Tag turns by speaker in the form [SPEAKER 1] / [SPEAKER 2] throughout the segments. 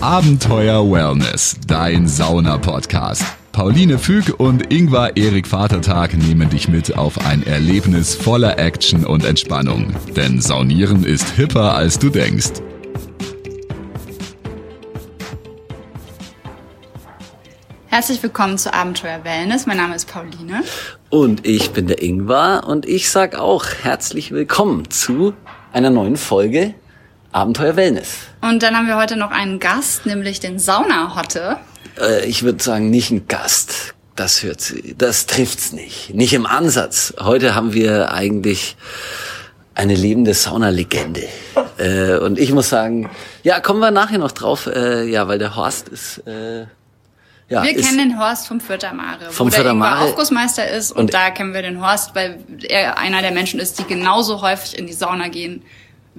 [SPEAKER 1] Abenteuer Wellness, dein Sauna-Podcast. Pauline Füg und Ingvar Erik Vatertag nehmen dich mit auf ein Erlebnis voller Action und Entspannung. Denn Saunieren ist hipper, als du denkst.
[SPEAKER 2] Herzlich willkommen zu Abenteuer Wellness. Mein Name ist Pauline.
[SPEAKER 3] Und ich bin der Ingvar und ich sag auch herzlich willkommen zu einer neuen Folge Abenteuer Wellness.
[SPEAKER 2] Und dann haben wir heute noch einen Gast, nämlich den Sauna-Hotte.
[SPEAKER 3] Äh, ich würde sagen, nicht ein Gast. Das hört sie, das trifft's nicht. Nicht im Ansatz. Heute haben wir eigentlich eine lebende Saunalegende. Äh, und ich muss sagen, ja, kommen wir nachher noch drauf, äh, ja, weil der Horst ist, äh, ja,
[SPEAKER 2] wir kennen den Horst vom Fürther Mare,
[SPEAKER 3] Vom
[SPEAKER 2] wo der
[SPEAKER 3] Mare.
[SPEAKER 2] Aufgussmeister ist. Und,
[SPEAKER 3] Und-
[SPEAKER 2] da kennen wir den Horst, weil er einer der Menschen ist, die genauso häufig in die Sauna gehen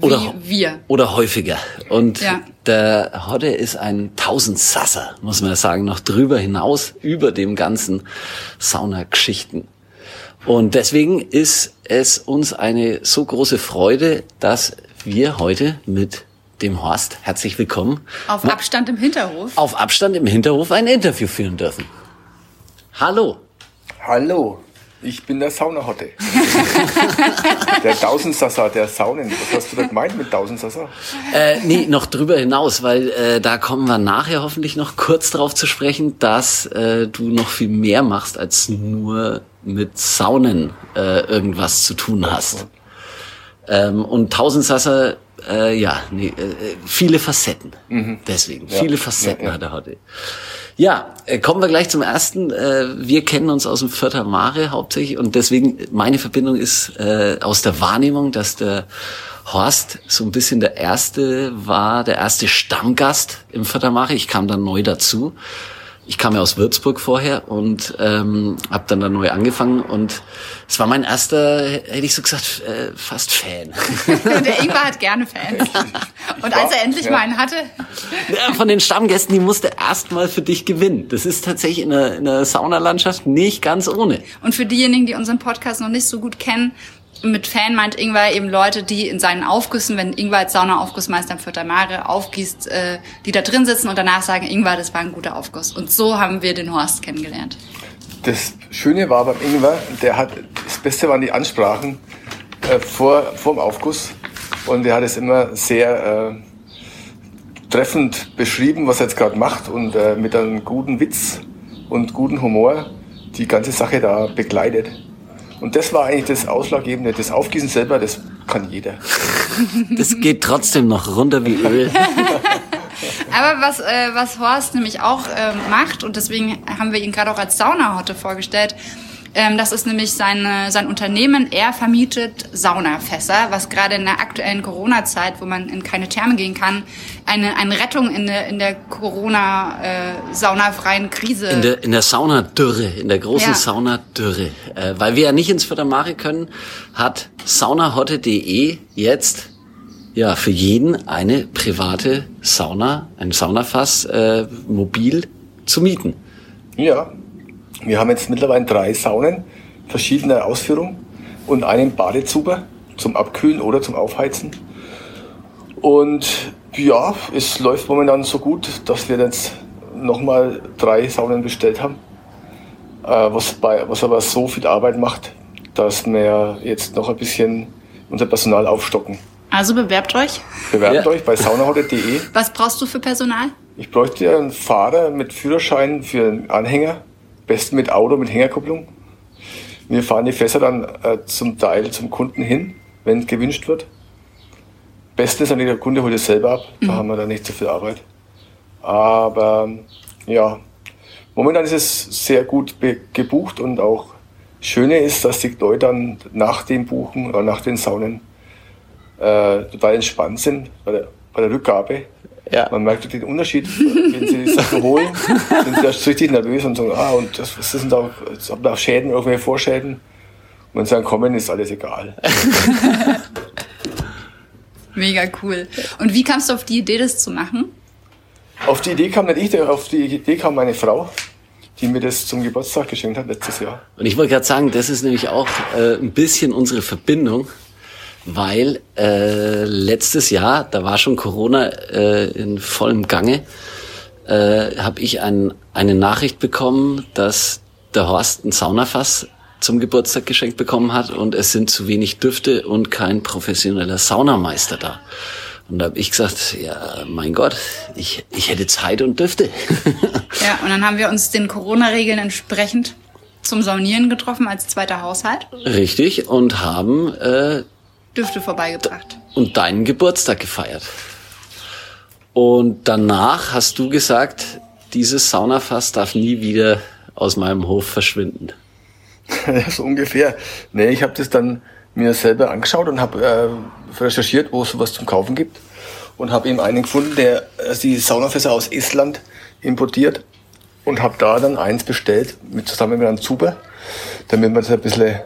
[SPEAKER 3] Oder-
[SPEAKER 2] wir.
[SPEAKER 3] Oder häufiger. Und
[SPEAKER 2] Ja.
[SPEAKER 3] der Hodde ist ein Tausendsasser, muss man sagen, noch drüber hinaus, über dem ganzen Saunageschichten. Und deswegen ist es uns eine so große Freude, dass wir heute mit dem Horst, herzlich willkommen,
[SPEAKER 2] Auf Abstand im Hinterhof.
[SPEAKER 3] auf Abstand im Hinterhof ein Interview führen dürfen. Hallo.
[SPEAKER 4] Hallo, ich bin der Saunahotte. der Tausendsassa der Saunen. Was hast du da gemeint mit Tausendsassa?
[SPEAKER 3] Äh, nee, noch drüber hinaus, weil äh, da kommen wir nachher hoffentlich noch kurz drauf zu sprechen, dass äh, du noch viel mehr machst, als nur mit Saunen äh, irgendwas zu tun hast. Ähm, und Tausendsasser, äh, ja, nee, äh, viele Facetten. Deswegen, viele Facetten
[SPEAKER 4] ja, ja.
[SPEAKER 3] hat er heute. Ja, äh, kommen wir gleich zum ersten. Äh, wir kennen uns aus dem Vierter Mare hauptsächlich und deswegen meine Verbindung ist äh, aus der Wahrnehmung, dass der Horst so ein bisschen der erste war, der erste Stammgast im Vierter Mare. Ich kam dann neu dazu. Ich kam ja aus Würzburg vorher und ähm, habe dann da neu angefangen und es war mein erster, hätte ich so gesagt, äh, fast Fan.
[SPEAKER 2] der Ingwer hat gerne Fans. Und als er endlich
[SPEAKER 4] Ja.
[SPEAKER 2] mal einen hatte,
[SPEAKER 3] Ja, von den Stammgästen, die musste erstmal für dich gewinnen. Das ist tatsächlich in der, in der Saunalandschaft nicht ganz ohne.
[SPEAKER 2] Und für diejenigen, die unseren Podcast noch nicht so gut kennen, mit Fan meint Ingwer eben Leute, die in seinen Aufgüssen, wenn Ingwer als Saunaaufgussmeister im Vierter Mare aufgießt, äh, die da drin sitzen und danach sagen, Ingwer, das war ein guter Aufguss. Und so haben wir den Horst kennengelernt.
[SPEAKER 4] Das Schöne war beim Ingwer, der hat, das Beste waren die Ansprachen äh, vor, vor dem Aufguss. Und der hat es immer sehr äh, treffend beschrieben, was er jetzt gerade macht und äh, mit einem guten Witz und guten Humor die ganze Sache da begleitet. Und das war eigentlich das Ausschlaggebende. Das Aufgießen selber, das kann jeder.
[SPEAKER 3] Das geht trotzdem noch runter wie Öl.
[SPEAKER 2] Aber was, äh, was Horst nämlich auch ähm, macht, und deswegen haben wir ihn gerade auch als Saunahotte vorgestellt, ähm, das ist nämlich seine, sein Unternehmen. Er vermietet Saunafässer, was gerade in der aktuellen Corona-Zeit, wo man in keine Therme gehen kann, eine, eine Rettung in der, in der Corona-saunafreien Krise.
[SPEAKER 3] In der, in der Saunadürre, in der großen
[SPEAKER 2] Ja.
[SPEAKER 3] Saunadürre. Äh, weil wir ja nicht ins Vierter Mare können, hat saunahotte.de jetzt ja für jeden eine private Sauna, ein Saunafass äh, mobil zu mieten.
[SPEAKER 4] Ja, wir haben jetzt mittlerweile drei Saunen verschiedener Ausführung und einen Badezuber zum Abkühlen oder zum Aufheizen. Und ja, es läuft momentan so gut, dass wir jetzt nochmal drei Saunen bestellt haben. Äh, was, bei, was aber so viel Arbeit macht, dass wir jetzt noch ein bisschen unser Personal aufstocken.
[SPEAKER 2] Also bewerbt euch.
[SPEAKER 4] Bewerbt
[SPEAKER 3] Ja.
[SPEAKER 4] euch bei saunahotte.de.
[SPEAKER 2] Was brauchst du für Personal?
[SPEAKER 4] Ich bräuchte einen Fahrer mit Führerschein für einen Anhänger, besten mit Auto mit Hängerkupplung. Wir fahren die Fässer dann äh, zum Teil zum Kunden hin, wenn gewünscht wird. Beste ist natürlich, der Kunde holt es selber ab, da haben wir dann nicht so viel Arbeit. Aber ja, momentan ist es sehr gut gebucht und auch Schöne ist, dass die Leute dann nach dem Buchen oder nach den Saunen äh, total entspannt sind bei der, bei der Rückgabe.
[SPEAKER 3] Ja.
[SPEAKER 4] Man merkt den Unterschied, wenn sie die Sachen holen, sind sie erst richtig nervös und sagen, ah, und das, was sind da, jetzt haben da Schäden, irgendwelche Vorschäden. Und wenn sie dann kommen, ist alles egal.
[SPEAKER 2] Mega cool. Und wie kamst du auf die Idee, das zu machen?
[SPEAKER 4] Auf die Idee kam nicht ich, auf die Idee kam meine Frau, die mir das zum Geburtstag geschenkt hat letztes Jahr.
[SPEAKER 3] Und ich wollte gerade sagen, das ist nämlich auch äh, ein bisschen unsere Verbindung, weil äh, letztes Jahr, da war schon Corona äh, in vollem Gange, äh, habe ich ein, eine Nachricht bekommen, dass der Horst ein Saunafass zum Geburtstag geschenkt bekommen hat und es sind zu wenig Düfte und kein professioneller Saunameister da. Und da habe ich gesagt, ja, mein Gott, ich, ich hätte Zeit und Düfte.
[SPEAKER 2] ja, und dann haben wir uns den Corona-Regeln entsprechend zum Saunieren getroffen als zweiter Haushalt.
[SPEAKER 3] Richtig, und haben äh,
[SPEAKER 2] Düfte vorbeigebracht.
[SPEAKER 3] Und deinen Geburtstag gefeiert. Und danach hast du gesagt, dieses Saunafass darf nie wieder aus meinem Hof verschwinden.
[SPEAKER 4] ja, so ungefähr. Nee, ich habe das dann mir selber angeschaut und habe äh, recherchiert, wo es sowas zum Kaufen gibt. Und habe eben einen gefunden, der äh, die Saunafässer aus Estland importiert. Und habe da dann eins bestellt, mit, zusammen mit einem Zuber, damit wir das ein bisschen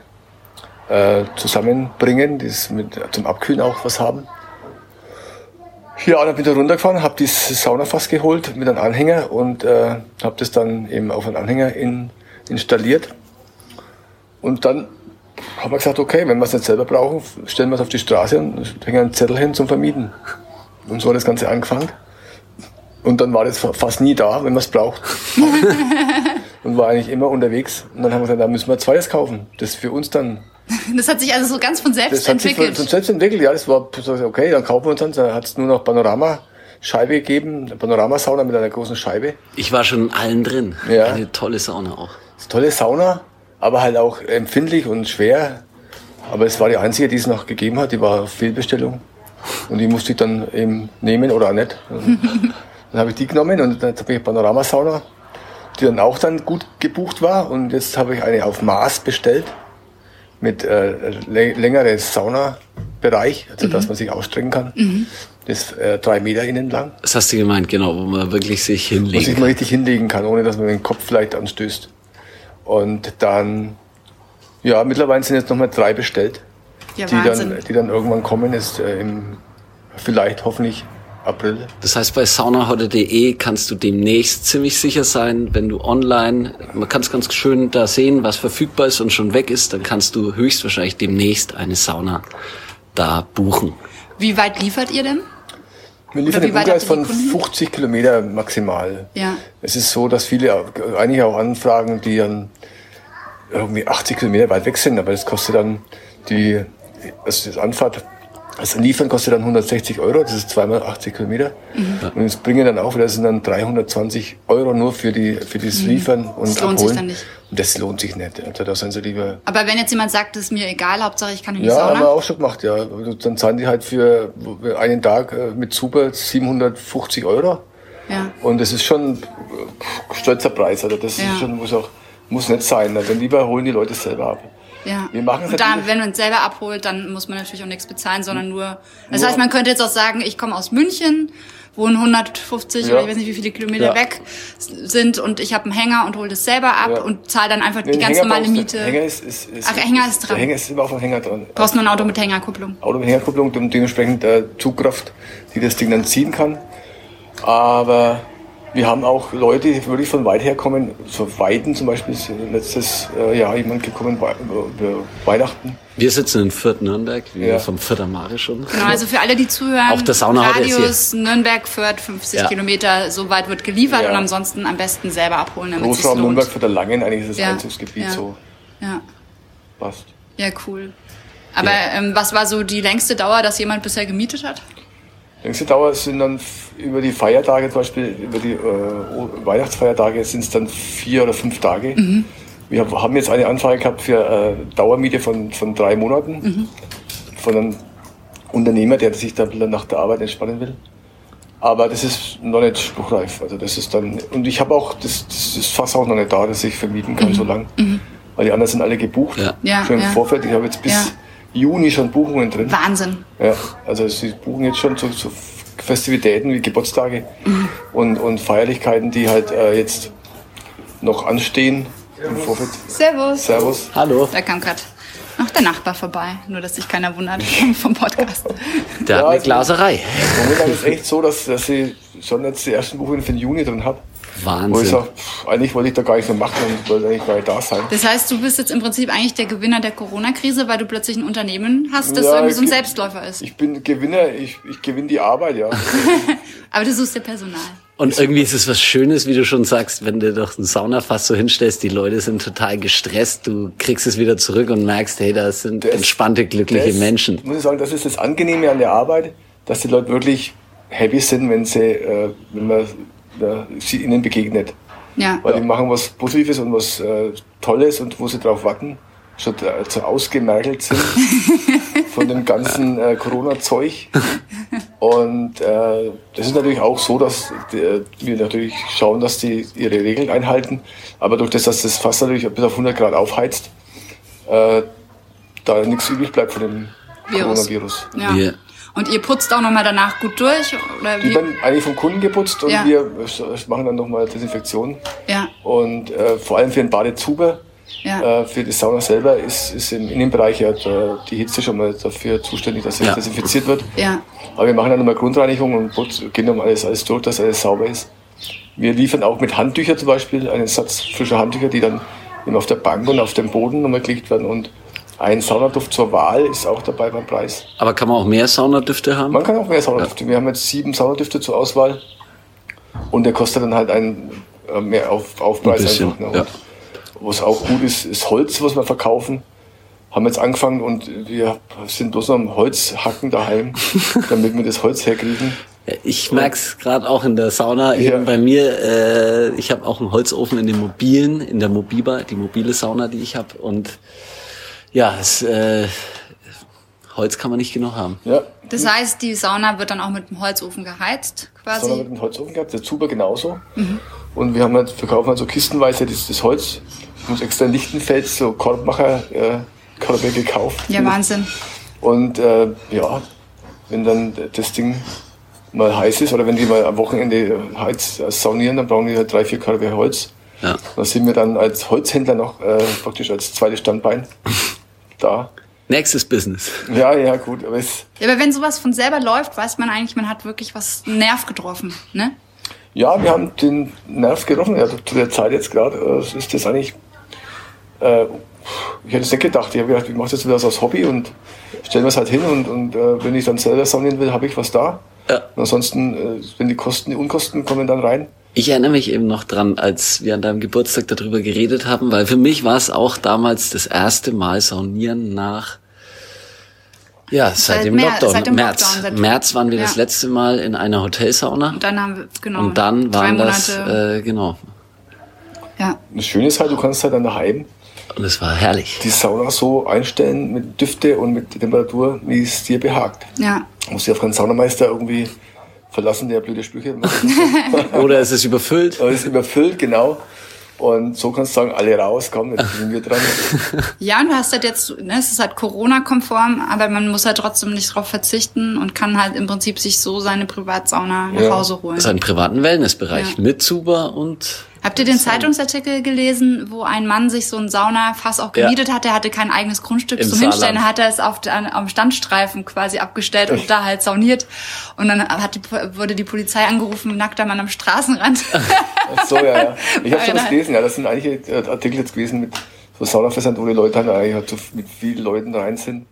[SPEAKER 4] äh, zusammenbringen, das mit, zum Abkühlen auch was haben. Ja, dann bin ich runtergefahren, habe dieses Saunafass geholt mit einem Anhänger und äh, habe das dann eben auf einen Anhänger in, installiert. Und dann haben wir gesagt, okay, wenn wir es nicht selber brauchen, stellen wir es auf die Straße und hängen einen Zettel hin zum Vermieten. Und so hat das Ganze angefangen. Und dann war das fast nie da, wenn man es braucht. und war eigentlich immer unterwegs. Und dann haben wir gesagt, da müssen wir zweites kaufen. Das für uns dann.
[SPEAKER 2] Das hat sich also so ganz von selbst
[SPEAKER 4] das
[SPEAKER 2] entwickelt.
[SPEAKER 4] Hat sich von selbst entwickelt, ja. Das war okay, dann kaufen wir uns dann. Da hat es nur noch Panorama-Scheibe gegeben, Panoramasauna mit einer großen Scheibe.
[SPEAKER 3] Ich war schon in allen drin. Ja. Eine tolle Sauna auch.
[SPEAKER 4] Tolle Sauna aber halt auch empfindlich und schwer. Aber es war die einzige, die es noch gegeben hat. Die war Fehlbestellung. Und die musste ich dann eben nehmen oder auch nicht. dann habe ich die genommen und dann habe ich Panoramasauna, die dann auch dann gut gebucht war. Und jetzt habe ich eine auf Maß bestellt mit äh, längerem Saunabereich, also mhm. dass man sich ausstrecken kann. Mhm. Das ist äh, drei Meter innen lang.
[SPEAKER 3] Das hast du gemeint, genau, wo man wirklich sich hinlegen kann. Wo sich
[SPEAKER 4] man richtig hinlegen kann, ohne dass man den Kopf vielleicht anstößt. Und dann, ja, mittlerweile sind jetzt nochmal drei bestellt, ja, die, dann, die dann irgendwann kommen, ist äh, im, vielleicht hoffentlich April.
[SPEAKER 3] Das heißt, bei saunahotte.de kannst du demnächst ziemlich sicher sein, wenn du online, man kann es ganz schön da sehen, was verfügbar ist und schon weg ist, dann kannst du höchstwahrscheinlich demnächst eine Sauna da buchen.
[SPEAKER 2] Wie weit liefert ihr denn?
[SPEAKER 4] Wir liefern den Umkreis von 50 Kilometer maximal. Ja. Es ist so, dass viele, einige auch anfragen, die dann irgendwie 80 Kilometer weit weg sind, aber das kostet dann die, also das Anfahrt das Liefern kostet dann 160 Euro, das ist zweimal 80 Kilometer. Mhm. Und das bringen dann auch, das sind dann 320 Euro nur für die für das mhm. Liefern und das lohnt Abholen. Sich dann nicht. Und das lohnt sich nicht. Also da sind sie lieber.
[SPEAKER 2] Aber wenn jetzt jemand sagt, das ist mir egal, Hauptsache ich kann in die
[SPEAKER 4] ja,
[SPEAKER 2] Sauna.
[SPEAKER 4] Ja, haben wir auch schon gemacht, ja. Also dann zahlen die halt für einen Tag äh, mit Super 750 Euro. Ja. Und das ist schon ein stolzer Preis. Also das ja. ist schon, muss auch, muss nicht sein. Also lieber holen die Leute es selber ab.
[SPEAKER 2] Ja. Wir machen Und da, wenn man es selber abholt, dann muss man natürlich auch nichts bezahlen, sondern nur. Das nur heißt, man könnte jetzt auch sagen, ich komme aus München, wohne 150 ja. oder ich weiß nicht wie viele Kilometer ja. weg sind und ich habe einen Hänger und hole das selber ab ja. und zahle dann einfach nee, die ganz normale Miete.
[SPEAKER 4] Hänger ist, ist, ist,
[SPEAKER 2] Ach, Hänger ist dran.
[SPEAKER 4] Der Hänger ist immer auf dem Hänger dran.
[SPEAKER 2] Du brauchst nur ein Auto mit Hängerkupplung.
[SPEAKER 4] Auto mit Hängerkupplung und dementsprechend äh, Zugkraft, die das Ding dann ziehen kann. Aber wir haben auch Leute, die wirklich von weit her kommen. So Weiden zum Beispiel ist letztes äh, Jahr jemand gekommen bei Weihnachten.
[SPEAKER 3] Wir sitzen in Fürth Nürnberg, wie ja. vom Fürther Mare schon.
[SPEAKER 2] Genau, also für alle, die zuhören,
[SPEAKER 3] auch der Sauna
[SPEAKER 2] Radius Nürnberg, Fürth, 50 ja. Kilometer, so weit wird geliefert ja. und ansonsten am besten selber abholen, damit es
[SPEAKER 4] lohnt. Nürnberg, Fürther Langen, eigentlich ist das ja. Einzugsgebiet so.
[SPEAKER 2] Ja. Passt. Ja, cool. Aber ähm, was war so die längste Dauer, dass jemand bisher gemietet hat?
[SPEAKER 4] Längste Dauer sind dann über die Feiertage, zum Beispiel über die äh, Weihnachtsfeiertage, sind es dann vier oder fünf Tage. Mhm. Wir haben jetzt eine Anfrage gehabt für äh, Dauermiete von, von drei Monaten mhm. von einem Unternehmer, der sich da nach der Arbeit entspannen will. Aber das ist noch nicht spruchreif. Also das ist dann und ich habe auch das, das ist fast auch noch nicht da, dass ich vermieten kann mhm. so lang, mhm. weil die anderen sind alle gebucht
[SPEAKER 2] ja. Ja,
[SPEAKER 4] schon im
[SPEAKER 2] ja.
[SPEAKER 4] Vorfeld. Ich habe jetzt bis Juni schon Buchungen drin.
[SPEAKER 2] Wahnsinn.
[SPEAKER 4] Ja, also sie buchen jetzt schon zu, zu Festivitäten wie Geburtstage mhm. und, und Feierlichkeiten, die halt äh, jetzt noch anstehen im Vorfeld.
[SPEAKER 2] Servus.
[SPEAKER 4] Servus.
[SPEAKER 3] Hallo.
[SPEAKER 2] Da kam gerade noch der Nachbar vorbei, nur dass sich keiner wundert vom Podcast.
[SPEAKER 3] Der ja, hat eine also, Glaserei.
[SPEAKER 4] Momentan ist es echt so, dass, dass ich schon jetzt die ersten Buchungen für den Juni drin habe.
[SPEAKER 3] Wahnsinn.
[SPEAKER 4] Wo ich sage, eigentlich wollte ich da gar nicht mehr machen und wollte eigentlich gar nicht da sein.
[SPEAKER 2] Das heißt, du bist jetzt im Prinzip eigentlich der Gewinner der Corona-Krise, weil du plötzlich ein Unternehmen hast, das
[SPEAKER 4] Ja,
[SPEAKER 2] irgendwie so ein Selbstläufer ist.
[SPEAKER 4] Ich bin Gewinner, ich, ich gewinne die Arbeit, ja.
[SPEAKER 2] Aber du suchst dir Personal.
[SPEAKER 3] Und irgendwie ist es was Schönes, wie du schon sagst, wenn du doch ein Saunafass so hinstellst, die Leute sind total gestresst, du kriegst es wieder zurück und merkst, hey, das sind
[SPEAKER 4] Das-
[SPEAKER 3] entspannte, glückliche
[SPEAKER 4] Das,
[SPEAKER 3] Menschen.
[SPEAKER 4] Muss ich sagen, das ist das Angenehme an der Arbeit, dass die Leute wirklich happy sind, wenn sie, äh, wenn man äh, sie ihnen begegnet.
[SPEAKER 2] Ja.
[SPEAKER 4] Weil die machen was Positives und was äh, Tolles und wo sie drauf warten, schon äh, so ausgemergelt sind von dem ganzen äh, Corona-Zeug. Und äh, das ist natürlich auch so, dass die, wir natürlich schauen, dass die ihre Regeln einhalten. Aber durch das, dass das Fass natürlich bis auf 100 Grad aufheizt, äh, da nichts übrig bleibt von dem
[SPEAKER 2] Virus.
[SPEAKER 4] Coronavirus.
[SPEAKER 2] Ja.
[SPEAKER 3] Wir-
[SPEAKER 2] Und ihr putzt auch nochmal danach gut durch? Oder
[SPEAKER 4] Die
[SPEAKER 2] wie?
[SPEAKER 4] werden eigentlich vom Kunden geputzt und
[SPEAKER 2] Ja.
[SPEAKER 4] wir machen dann nochmal Desinfektion.
[SPEAKER 2] Ja.
[SPEAKER 4] Und äh, vor allem für den Badezuber,
[SPEAKER 2] Ja.
[SPEAKER 4] äh, für die Sauna selber, ist, ist im Innenbereich ja der, die Hitze schon mal dafür zuständig, dass es
[SPEAKER 3] Ja.
[SPEAKER 4] desinfiziert wird.
[SPEAKER 2] Ja.
[SPEAKER 4] Aber wir machen dann nochmal Grundreinigung und putz, gehen nochmal alles, alles durch, dass alles sauber ist. Wir liefern auch mit Handtücher zum Beispiel, einen Satz frischer Handtücher, die dann eben auf der Bank und auf dem Boden nochmal gelegt werden. Und ein Saunaduft zur Wahl ist auch dabei beim Preis.
[SPEAKER 3] Aber kann man auch mehr Saunadüfte haben?
[SPEAKER 4] Man kann auch mehr Saunadüfte. Wir haben jetzt sieben Saunadüfte zur Auswahl. Und der kostet dann halt einen äh, mehr auf, Aufpreis
[SPEAKER 3] Ein bisschen,
[SPEAKER 4] einfach. Ne?
[SPEAKER 3] ja.
[SPEAKER 4] Was auch gut ist, ist Holz, was wir verkaufen. Haben jetzt angefangen und wir sind bloß noch am Holzhacken daheim, damit wir das Holz herkriegen.
[SPEAKER 3] Ich merk's gerade auch in der Sauna
[SPEAKER 4] Ja.
[SPEAKER 3] eben bei mir. Äh, ich habe auch einen Holzofen in dem mobilen, in der Mobiba, die mobile Sauna, die ich habe. Und ja, es, äh, Holz kann man nicht genug haben.
[SPEAKER 4] Ja,
[SPEAKER 2] Das heißt, die Sauna wird dann auch mit dem Holzofen geheizt, quasi.
[SPEAKER 4] Sauna mit einem Holzofen gehabt, der Zuber genauso. Und wir haben halt, verkaufen halt so kistenweise das, das Holz. Ich muss extra in Lichtenfels so Korbmacher äh, Körbe gekauft.
[SPEAKER 2] Ja, Wahnsinn.
[SPEAKER 4] Und äh, ja, wenn dann das Ding mal heiß ist oder wenn die mal am Wochenende heiz saunieren, dann brauchen die halt drei, vier Körbe Holz.
[SPEAKER 3] Ja.
[SPEAKER 4] Da sind wir dann als Holzhändler noch äh, praktisch als zweites Standbein da.
[SPEAKER 3] Nächstes Business.
[SPEAKER 4] Ja, ja, gut, aber es,
[SPEAKER 2] Ja, aber wenn sowas von selber läuft, weiß man eigentlich, man hat wirklich was Nerv getroffen, ne?
[SPEAKER 4] ja, wir haben den Nerv getroffen. Ja, zu der Zeit jetzt gerade äh, ist das eigentlich. Äh, ich hätte es nicht gedacht. Ich habe gedacht, ich mache das wieder so als Hobby und stellen wir es halt hin und, und äh, wenn ich dann selber saunieren will, habe ich was da.
[SPEAKER 3] Ja.
[SPEAKER 4] Und ansonsten, äh, wenn die Kosten, die Unkosten kommen dann rein.
[SPEAKER 3] Ich erinnere mich eben noch dran, als wir an deinem Geburtstag darüber geredet haben, weil für mich war es auch damals das erste Mal Saunieren nach ja, seit,
[SPEAKER 2] Seit
[SPEAKER 3] dem
[SPEAKER 2] Mer-
[SPEAKER 3] Lockdown.
[SPEAKER 2] seit dem
[SPEAKER 3] März.
[SPEAKER 2] Lockdown, seit-
[SPEAKER 3] März waren wir das
[SPEAKER 2] Ja.
[SPEAKER 3] letzte Mal in einer Hotelsauna.
[SPEAKER 2] Und dann haben wir, genau.
[SPEAKER 3] Und dann waren das,
[SPEAKER 2] Monate,
[SPEAKER 3] äh, genau.
[SPEAKER 2] ja.
[SPEAKER 4] Das Schöne ist halt, du kannst halt dann daheim
[SPEAKER 3] Und es war herrlich.
[SPEAKER 4] die Sauna so einstellen mit Düfte und mit Temperatur, wie es dir behagt.
[SPEAKER 2] Ja.
[SPEAKER 4] Du musst ja auf keinen Saunameister irgendwie verlassen, der blöde Sprüche.
[SPEAKER 3] Oder es ist überfüllt.
[SPEAKER 4] Aber es ist überfüllt, genau. Und so kannst du sagen, alle raus, komm, jetzt sind wir dran.
[SPEAKER 2] Ja, und du hast halt jetzt, ne, es ist halt Corona-konform, aber man muss halt trotzdem nicht drauf verzichten und kann halt im Prinzip sich so seine Privatsauna nach
[SPEAKER 4] Ja.
[SPEAKER 2] Hause holen.
[SPEAKER 3] Ein privaten Wellnessbereich
[SPEAKER 2] Ja.
[SPEAKER 3] mit Zuber und
[SPEAKER 2] Habt ihr den Zeitungsartikel gelesen, wo ein Mann sich so ein Saunafass auch
[SPEAKER 3] Ja.
[SPEAKER 2] gemietet hat? Der hatte kein eigenes Grundstück
[SPEAKER 3] Im
[SPEAKER 2] zum Hinstellen.
[SPEAKER 3] Saarland.
[SPEAKER 2] Da hat er es auf der, am Standstreifen quasi abgestellt und da halt sauniert. Und dann hat die, wurde die Polizei angerufen, nackter Mann am Straßenrand.
[SPEAKER 4] Ach so, ja, ja. Ich habe schon
[SPEAKER 2] Ja,
[SPEAKER 4] das gelesen, ja. Das sind einige äh, Artikel jetzt gewesen mit so Saunafässern, wo die Leute dann eigentlich halt so mit vielen Leuten rein sind.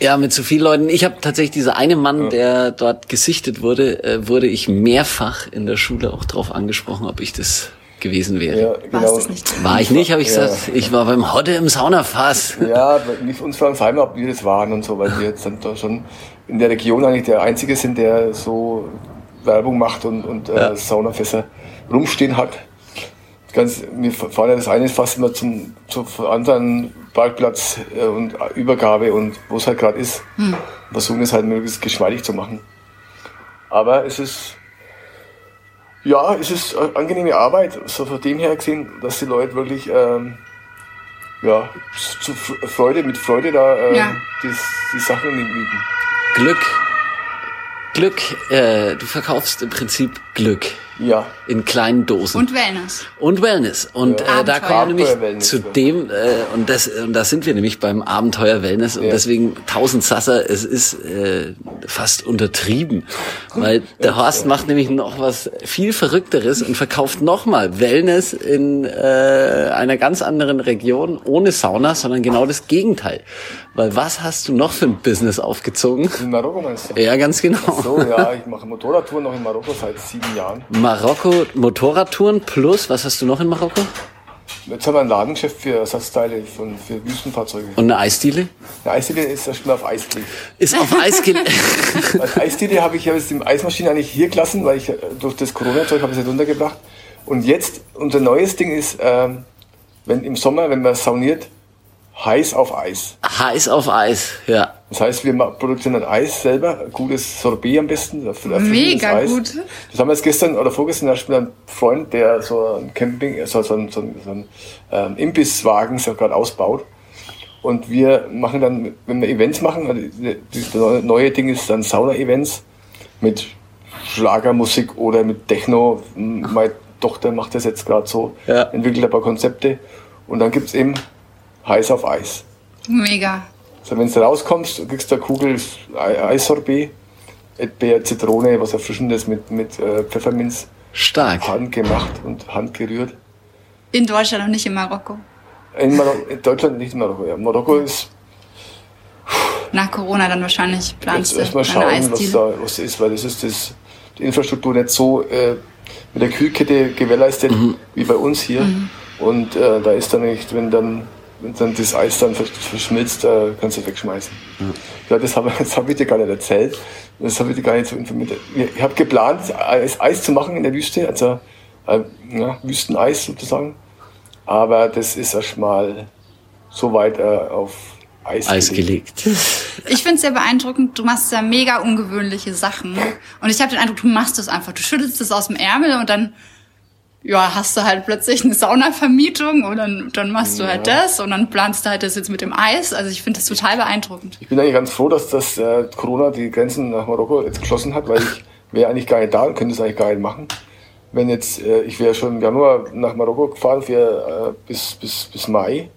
[SPEAKER 3] Ja, mit zu vielen Leuten. Ich habe tatsächlich dieser eine Mann, der dort gesichtet wurde, äh, wurde ich mehrfach in der Schule auch drauf angesprochen, ob ich das gewesen wäre.
[SPEAKER 4] Ja, genau.
[SPEAKER 3] War ich nicht, habe ich
[SPEAKER 4] Ja.
[SPEAKER 3] gesagt. Ich war beim Hotte im Saunafass.
[SPEAKER 4] Ja, nicht uns fragen vor allem, ob wir das waren und so, weil wir jetzt dann da schon in der Region eigentlich der Einzige sind, der so Werbung macht und, und äh,
[SPEAKER 3] Ja.
[SPEAKER 4] Saunafässer rumstehen hat. Ganz, wir fahren ja das eine Fass immer zum, zum anderen Parkplatz äh, und Übergabe und wo es halt gerade ist. Versuchen es halt möglichst geschmeidig zu machen. Aber es ist, ja, es ist äh, angenehme Arbeit, so von dem her gesehen, dass die Leute wirklich, ähm, ja, zu Freude, mit Freude da äh,
[SPEAKER 2] Ja.
[SPEAKER 4] die, die Sachen üben.
[SPEAKER 3] Glück. Glück, äh, du verkaufst im Prinzip Glück
[SPEAKER 4] Ja.
[SPEAKER 3] in kleinen Dosen.
[SPEAKER 2] Und Wellness.
[SPEAKER 3] Und Wellness. Und
[SPEAKER 4] Ja.
[SPEAKER 3] äh, da kommen wir nämlich zu dem, äh, und, das, und da sind wir nämlich beim Abenteuer Wellness. Und
[SPEAKER 4] Ja.
[SPEAKER 3] deswegen 1000 Sasser, es ist äh, fast untertrieben. Weil der Horst macht nämlich noch was viel Verrückteres und verkauft nochmal Wellness in äh, einer ganz anderen Region, ohne Sauna, sondern genau das Gegenteil. Weil was hast du noch für ein Business aufgezogen?
[SPEAKER 4] In Marokko meinst du?
[SPEAKER 3] Ja, ganz genau.
[SPEAKER 4] So, ja, ich mache Motorradtouren noch in Marokko seit sieben Jahren.
[SPEAKER 3] Marokko Motorradtouren plus, was hast du noch in Marokko?
[SPEAKER 4] Jetzt haben wir ein Ladengeschäft für Ersatzteile von, für Wüstenfahrzeuge.
[SPEAKER 3] Und eine Eisdiele?
[SPEAKER 4] Eine Eisdiele ist erstmal auf Eis gelegt.
[SPEAKER 3] Ist auf Eis gelegt.
[SPEAKER 4] Als Eisdiele habe ich ja jetzt die Eismaschine eigentlich hier gelassen, weil ich äh, durch das Corona-Zeug habe ich sie runtergebracht. Und jetzt, unser neues Ding ist, ähm, wenn im Sommer, wenn man sauniert, heiß auf Eis.
[SPEAKER 3] Heiß auf Eis, ja.
[SPEAKER 4] Das heißt, wir produzieren dann Eis selber, gutes Sorbet am besten. erfrischendes
[SPEAKER 2] Mega
[SPEAKER 4] Eis.
[SPEAKER 2] gut.
[SPEAKER 4] Das haben wir jetzt gestern oder vorgestern erst mit einem Freund, der so ein Camping, so, so, ein- so, ein- so ein ähm, Imbisswagen so gerade ausbaut. Und wir machen dann, wenn wir Events machen, also das neue- neue Ding ist dann Sauna-Events mit Schlagermusik oder mit Techno. Meine Tochter macht das jetzt gerade so,
[SPEAKER 3] Ja.
[SPEAKER 4] entwickelt ein paar Konzepte. Und dann gibt's eben heiß auf Eis.
[SPEAKER 2] Mega.
[SPEAKER 4] So, wenn du rauskommst, kriegst du eine Kugel Ei- Eissorbet, Erdbeer, Zitrone, was Erfrischendes mit, mit äh, Pfefferminz,
[SPEAKER 3] Stark.
[SPEAKER 4] handgemacht und handgerührt.
[SPEAKER 2] In Deutschland und nicht in Marokko.
[SPEAKER 4] In, Marok in Deutschland nicht in Marokko. Ja. Marokko ist
[SPEAKER 2] Nach Corona dann wahrscheinlich planst
[SPEAKER 4] jetzt
[SPEAKER 2] du
[SPEAKER 4] erstmal schauen, was da was ist, weil das ist das, die Infrastruktur nicht so äh, mit der Kühlkette gewährleistet wie bei uns hier. Und äh, da ist dann nicht, wenn dann wenn dann das Eis dann vers- verschmilzt, äh, kannst du es wegschmeißen. Ja, das habe hab ich dir gar nicht erzählt. Das habe ich dir gar nicht so informiert. Ich habe geplant, Eis, Eis zu machen in der Wüste, also äh, ja, Wüsteneis sozusagen. Aber das ist erstmal so weit äh, auf Eis,
[SPEAKER 3] Eis
[SPEAKER 4] gelegt.
[SPEAKER 3] gelegt.
[SPEAKER 2] Ich finde es sehr beeindruckend. Du machst ja mega ungewöhnliche Sachen. Und ich habe den Eindruck, du machst das einfach. Du schüttelst es aus dem Ärmel und dann ja, hast du halt plötzlich eine Saunavermietung und dann, dann machst du halt das und dann planst du halt das jetzt mit dem Eis. Also ich finde das total beeindruckend.
[SPEAKER 4] Ich bin eigentlich ganz froh, dass das äh, Corona die Grenzen nach Marokko jetzt geschlossen hat, weil ich wäre eigentlich gar nicht da und könnte es eigentlich gar nicht machen. Wenn jetzt, äh, ich wäre schon im Januar nach Marokko gefahren für, äh, bis, bis, bis Mai.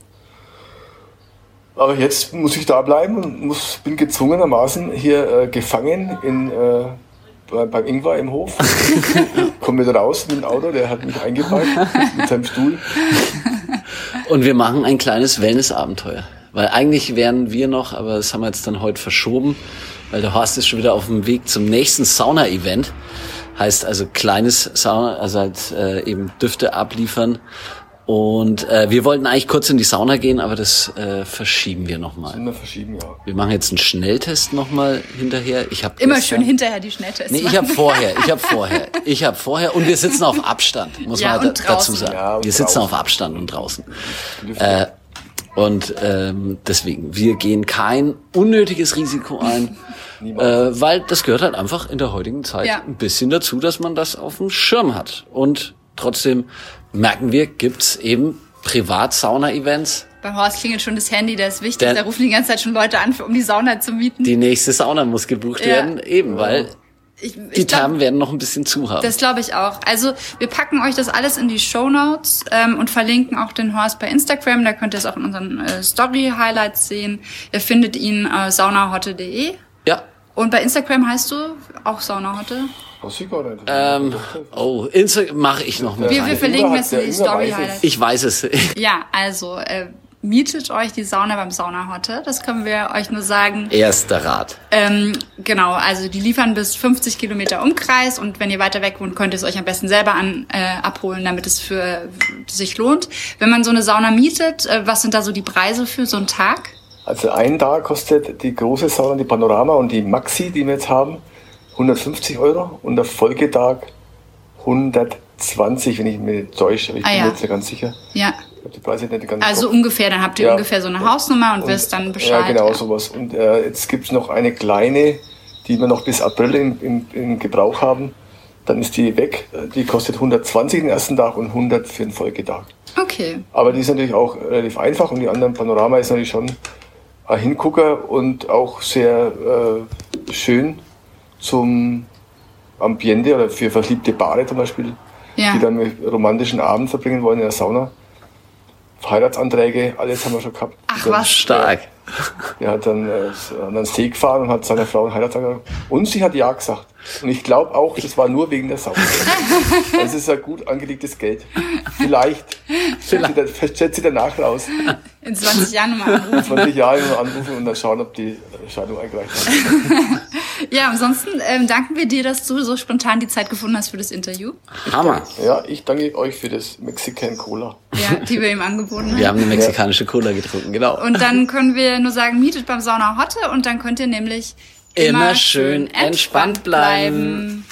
[SPEAKER 4] Aber jetzt muss ich da bleiben und muss, bin gezwungenermaßen hier äh, gefangen in, äh, beim Ingwer im Hof. Komme wieder raus mit dem Auto, der hat mich eingeparkt mit seinem Stuhl.
[SPEAKER 3] Und wir machen ein kleines Wellness-Abenteuer. Weil eigentlich wären wir noch, aber das haben wir jetzt dann heute verschoben, weil der Horst ist schon wieder auf dem Weg zum nächsten Sauna-Event. Heißt also kleines Sauna, also halt äh, eben Düfte abliefern. Und äh, wir wollten eigentlich kurz in die Sauna gehen, aber das äh, verschieben wir nochmal.
[SPEAKER 4] Immer verschieben, ja.
[SPEAKER 3] Wir machen jetzt einen Schnelltest nochmal hinterher. Ich hab
[SPEAKER 2] Immer
[SPEAKER 3] gestern-
[SPEAKER 2] schön hinterher die Schnelltests
[SPEAKER 3] Nee, ich habe vorher, ich habe vorher, ich habe vorher und wir sitzen auf Abstand, muss
[SPEAKER 2] Ja,
[SPEAKER 3] man
[SPEAKER 2] und
[SPEAKER 3] dazu sagen.
[SPEAKER 4] Ja, und
[SPEAKER 3] wir sitzen
[SPEAKER 4] draußen.
[SPEAKER 3] auf Abstand und draußen. Äh, und ähm, deswegen, wir gehen kein unnötiges Risiko ein, äh, weil das gehört halt einfach in der heutigen Zeit
[SPEAKER 2] Ja.
[SPEAKER 3] ein bisschen dazu, dass man das auf dem Schirm hat. Und trotzdem merken wir, gibt's eben Privat-Sauna-Events.
[SPEAKER 2] Beim Horst klingelt schon das Handy, der ist wichtig.
[SPEAKER 3] Der-
[SPEAKER 2] da rufen die ganze Zeit schon Leute an, um die Sauna zu mieten.
[SPEAKER 3] Die nächste Sauna muss gebucht
[SPEAKER 2] Ja.
[SPEAKER 3] werden, eben, weil
[SPEAKER 2] ich,
[SPEAKER 3] die
[SPEAKER 2] ich glaub,
[SPEAKER 3] Thermen werden noch ein bisschen zu haben.
[SPEAKER 2] Das glaube ich auch. Also wir packen euch das alles in die Show Notes ähm, und verlinken auch den Horst bei Instagram. Da könnt ihr es auch in unseren äh, Story-Highlights sehen. Ihr findet ihn äh, saunahotte.de.
[SPEAKER 3] ja,
[SPEAKER 2] Und bei Instagram heißt du auch Saunahotte.
[SPEAKER 4] Was ich gar nicht.
[SPEAKER 3] Ähm, oh, Insta mache ich noch mit
[SPEAKER 2] Wir, wir verlinken
[SPEAKER 4] hat-
[SPEAKER 2] in die
[SPEAKER 4] Ingwer weiß
[SPEAKER 2] Story-Highlights.
[SPEAKER 3] Ich weiß es.
[SPEAKER 2] Ja, also äh, mietet euch die Sauna beim Saunahotte. Das können wir euch nur sagen.
[SPEAKER 3] Erster Rat.
[SPEAKER 2] Ähm, genau, also die liefern bis 50 Kilometer Umkreis und wenn ihr weiter weg wohnt, könnt ihr es euch am besten selber an, äh, abholen, damit es für sich lohnt. Wenn man so eine Sauna mietet, äh, was sind da so die Preise für so einen Tag?
[SPEAKER 4] Also ein Tag kostet die große Sauna, die Panorama und die Maxi, die wir jetzt haben, 150 Euro und der Folgetag 120, wenn ich mir täusche, aber ich
[SPEAKER 2] Ah,
[SPEAKER 4] bin
[SPEAKER 2] ja.
[SPEAKER 4] jetzt nicht ganz sicher.
[SPEAKER 2] Ja,
[SPEAKER 4] Ich die Preise nicht ganz im
[SPEAKER 2] also
[SPEAKER 4] Kopf.
[SPEAKER 2] ungefähr, dann habt ihr
[SPEAKER 4] Ja.
[SPEAKER 2] ungefähr so eine Hausnummer und, wisst dann Bescheid.
[SPEAKER 4] Ja, genau sowas. Und äh, jetzt gibt's noch eine kleine, die wir noch bis April in, in, in Gebrauch haben. Dann ist die weg. Die kostet 120 den ersten Tag und 100 für den Folgetag.
[SPEAKER 2] Okay.
[SPEAKER 4] Aber die ist natürlich auch relativ einfach und die anderen Panorama ist natürlich schon ein Hingucker und auch sehr äh, schön zum Ambiente oder für verliebte Paare zum Beispiel,
[SPEAKER 2] Ja.
[SPEAKER 4] die dann einen romantischen Abend verbringen wollen in der Sauna. Heiratsanträge, alles haben wir schon gehabt.
[SPEAKER 2] Ach
[SPEAKER 4] Dann-
[SPEAKER 2] was.
[SPEAKER 3] Stark.
[SPEAKER 4] Er hat dann äh, an den See gefahren und hat seiner Frau einen Heiratsantrag und sie hat ja gesagt. Und ich glaube auch, das war nur wegen der Sauna. Das ist ein gut angelegtes Geld. Vielleicht. Da- stellt sie danach raus.
[SPEAKER 2] In 20 Jahren nochmal anrufen.
[SPEAKER 4] 20 Jahre mal anrufen und dann schauen, ob die Scheidung eingereicht haben.
[SPEAKER 2] Ja, ansonsten ähm, danken wir dir, dass du so spontan die Zeit gefunden hast für das Interview,
[SPEAKER 3] Hammer.
[SPEAKER 4] Ja, ich danke euch für das Mexican Cola.
[SPEAKER 2] ja, die wir ihm angeboten haben.
[SPEAKER 3] Wir haben eine mexikanische Cola getrunken, genau.
[SPEAKER 2] Und dann können wir nur sagen, mietet beim Sauna Hotte und dann könnt ihr nämlich
[SPEAKER 3] Immer schön entspannt bleiben.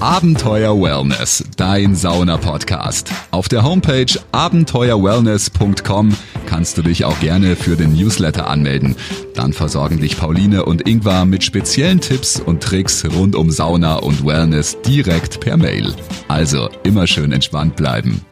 [SPEAKER 1] Abenteuer Wellness, dein Sauna-Podcast. Auf der Homepage abenteuerwellness.com kannst du dich auch gerne für den Newsletter anmelden. Dann versorgen dich Pauline und Ingvar mit speziellen Tipps und Tricks rund um Sauna und Wellness direkt per Mail. Also immer schön entspannt bleiben.